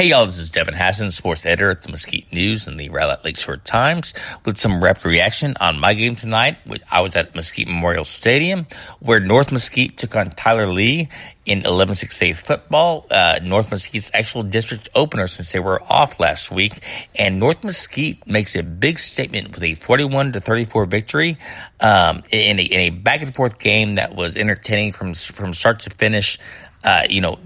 Hey y'all, this is Devin Hassan, sports editor at the Mesquite News and the Rowlett Lakeshore Times with some rapid reaction on my game tonight. I was at Mesquite Memorial Stadium where North Mesquite took on Tyler Lee in 11-6A football. Uh, North Mesquite's actual district opener since they were off last week. And North Mesquite makes a big statement with a 41 to 34 victory, um, in a, in a back and forth game that was entertaining from, from start to finish. Uh, you know,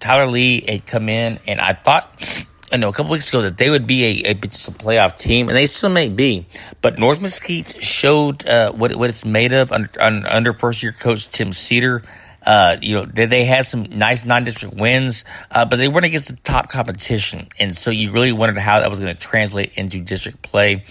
Tyler Lee had come in, and I thought, I know, a couple weeks ago that they would be a, a playoff team, and they still may be. But North Mesquite showed uh, what what it's made of under, under first year coach Tim Cedar. Uh, you know, they, they, had some nice non-district wins, uh, but they weren't against the top competition, and so you really wondered how that was going to translate into district play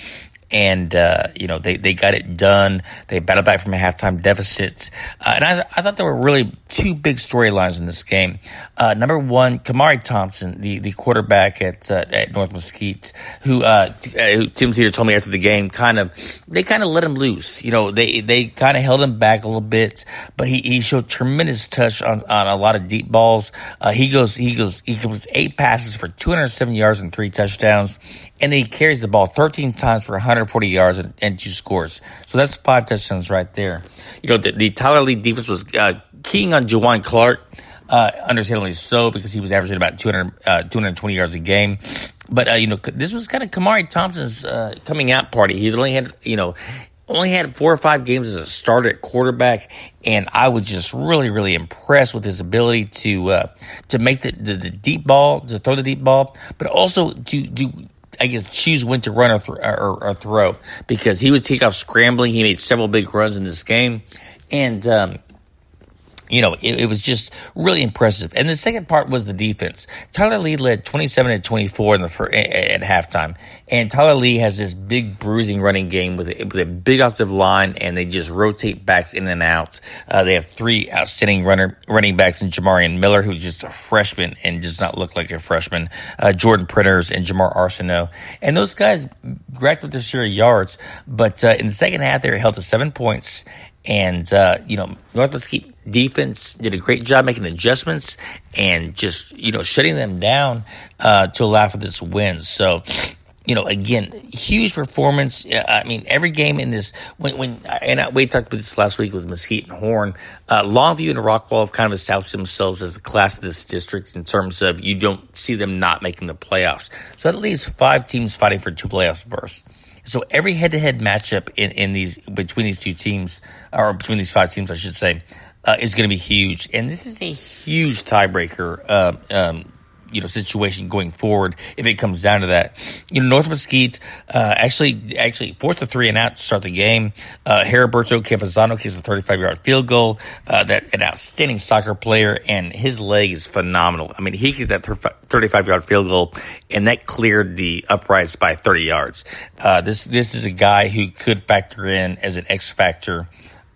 and uh, you know they, they got it done. They battled back from a halftime deficit, uh, and I, I thought there were really two big storylines in this game. Uh, number one, Kamari Thompson, the, the quarterback at uh, at North Mesquite, who, uh, t- uh, Tim Cedar told me after the game, kind of they kind of let him loose. You know, they they kind of held him back a little bit, but he, he showed tremendous touch on, on a lot of deep balls. he goes he goes he goes eight passes for 207 yards and three touchdowns and then he carries the ball 13 times for 140 yards and, and two scores. So that's five touchdowns right there. You know, the, the Tyler Lee defense was uh, keying on Juwan Clark, uh, understandably so, because he was averaging about 200, uh, 220 yards a game. But, uh, you know, this was kind of Kamari Thompson's uh, coming out party. He's only had, you know, only had four or five games as a starter at quarterback, and I was just really, really impressed with his ability to uh, to make the, the, the deep ball, to throw the deep ball, but also to do I guess choose when to run or, th- or, or, throw because he was take off scrambling. He made several big runs in this game, and um, you know, it, it, was just really impressive. And the second part was the defense. Tyler Lee led 27 to 24 in the first, at, halftime. And Tyler Lee has this big bruising running game with a, with a big offensive line and they just rotate backs in and out. Uh, they have three outstanding runner, running backs in Jamarian Miller, who's just a freshman and does not look like a freshman. Uh, Jordan Printers and Jamar Arsenault. And those guys racked up the of yards. But, uh, in the second half, they were held to seven points and, uh, you know, North Mesquite defense did a great job making adjustments and just, you know, shutting them down uh, to allow for this win. So, you know, again, huge performance. I mean, every game in this, when, when and I, we talked about this last week with Mesquite and Horn, uh, Longview and Rockwall have kind of established themselves as the class of this district in terms of you don't see them not making the playoffs. So at least five teams fighting for two playoffs berths. So every head-to-head matchup in, in these between these two teams, or between these five teams, I should say, uh, is going to be huge. And this is a huge tiebreaker. Uh, um, you know situation going forward if it comes down to that. You know, North Mesquite uh, actually actually forced a three and out to start the game. Uh, Heriberto Campuzano kicks a 35 yard field goal. Uh, that an outstanding soccer player, and his leg is phenomenal. I mean, he kicked that 35 yard field goal, and that cleared the uprights by 30 yards. Uh, this this is a guy who could factor in as an X factor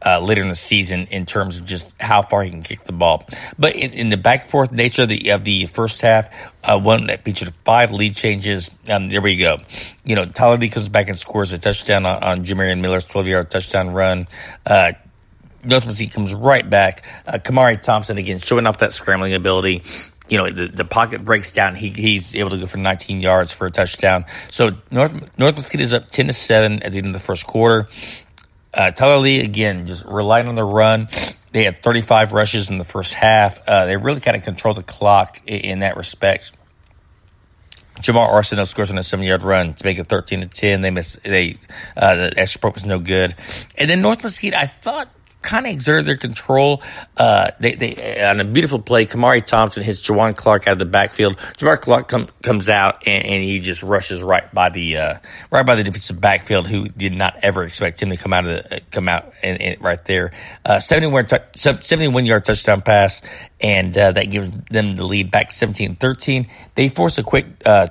uh, later in the season in terms of just how far he can kick the ball. But in, in the back and forth nature of the, of the first half, uh, one that featured five lead changes. Um, there we go. You know, Tyler Lee comes back and scores a touchdown on, on Jamarian Miller's 12 yard touchdown run. Uh, Mesquite comes right back. Uh, Kamari Thompson again showing off that scrambling ability you know, the, the pocket breaks down. He, he's able to go for 19 yards for a touchdown. So North, North Mesquite is up 10 to 7 at the end of the first quarter. Uh, Lee, again, just relied on the run. They had 35 rushes in the first half. Uh, they really kind of controlled the clock in, in that respect. Jamar Arsenault scores on a seven yard run to make it 13 to 10. They missed, they, uh, the extra point was no good. And then North Mesquite, I thought kind of exerted their control. Uh, they, they, on a beautiful play, Kamari Thompson hits Juwan Clark out of the backfield. Juwan Clark come, comes out and, and, he just rushes right by the, uh, right by the defensive backfield who did not ever expect him to come out of the, come out and, and right there. Uh, 71, 71 yard touchdown pass and, uh, that gives them the lead back 17-13. They force a quick, uh,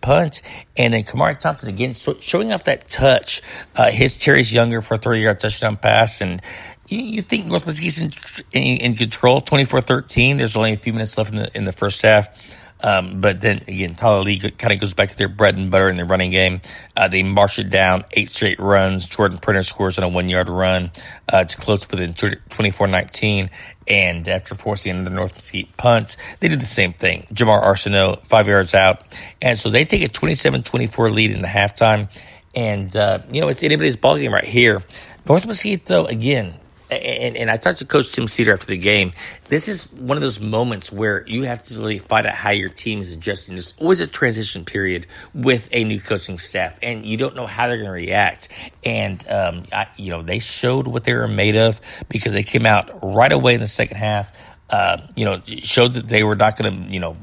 punt and then Kamari Thompson again showing off that touch, uh, his Terry's Younger for a 30 yard touchdown pass and, you, you think North Mesquite's in, in, in control, 24-13. There's only a few minutes left in the in the first half. Um, but then again, Tyler Lee kind of goes back to their bread and butter in their running game. Uh, they march it down eight straight runs. Jordan Printer scores on a one yard run uh, to close within 24 19. And after forcing another North Mesquite punt, they did the same thing. Jamar Arsenault, five yards out. And so they take a 27 24 lead in the halftime. And, uh, you know, it's anybody's ballgame right here. North Mesquite, though, again, and, and I talked to Coach Tim Cedar after the game. This is one of those moments where you have to really find out how your team is adjusting. There's always a transition period with a new coaching staff, and you don't know how they're going to react. And um, I, you know, they showed what they were made of because they came out right away in the second half. Uh, you know, showed that they were not going to, you know,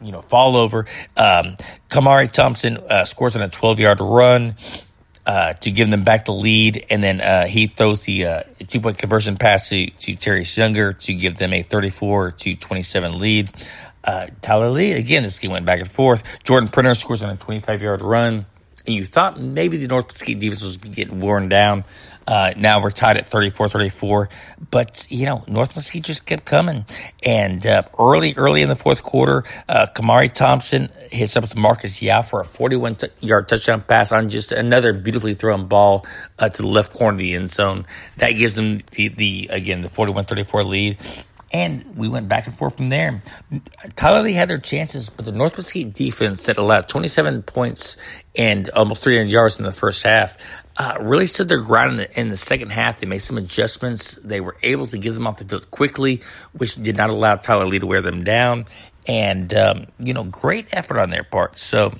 you know, fall over. Um, Kamari Thompson uh, scores on a 12 yard run uh, to give them back the lead, and then uh, he throws the uh, two point conversion pass to, to Terry Younger to give them a 34 to 27 lead. Uh, Tyler Lee, again, this game went back and forth. Jordan Printer scores on a 25 yard run, and you thought maybe the North Mesquite defense was getting worn down. Uh, now we're tied at 34 34. But, you know, North Mesquite just kept coming. And uh, early, early in the fourth quarter, uh, Kamari Thompson hits up with Marcus Yao for a 41 t- yard touchdown pass on just another beautifully thrown ball uh, to the left corner of the end zone. That gives them the, the again, the 41 34 lead. And we went back and forth from there. Tyler Lee had their chances, but the North Mesquite defense that allowed 27 points and almost 300 yards in the first half uh, really stood their ground in the, in the, second half. They made some adjustments. They were able to get them off the field quickly, which did not allow Tyler Lee to wear them down. And, um, you know, great effort on their part. So,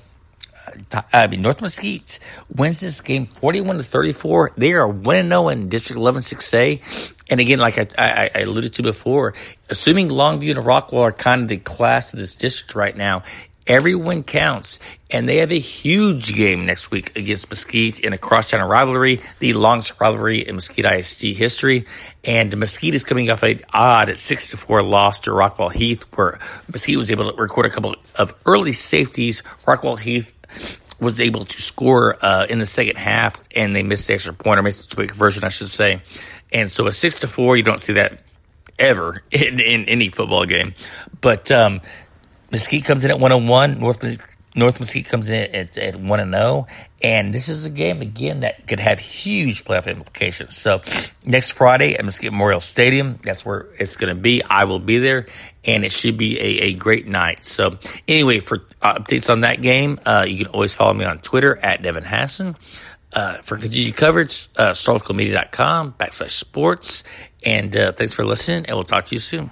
uh, I mean, North Mesquite wins this game 41 to 34. They are 1 0 in District 11 6A. And again, like I, I, I, alluded to before, assuming Longview and Rockwall are kind of the class of this district right now, Every win counts, and they have a huge game next week against Mesquite in a crosstown rivalry, the longest rivalry in Mesquite ISD history. And Mesquite is coming off an odd six to four loss to Rockwall Heath, where Mesquite was able to record a couple of early safeties. Rockwall Heath was able to score uh, in the second half, and they missed the extra point or missed the conversion, I should say. And so a six to four, you don't see that ever in, in any football game. But um, Mesquite comes in at 101. North North Mesquite comes in at, at 1 and 0. And this is a game, again, that could have huge playoff implications. So next Friday at Mesquite Memorial Stadium, that's where it's going to be. I will be there, and it should be a, a great night. So, anyway, for uh, updates on that game, uh, you can always follow me on Twitter at Devin Hassan. Uh, for continued coverage, uh, starlocalmedia.com backslash sports. And uh, thanks for listening, and we'll talk to you soon.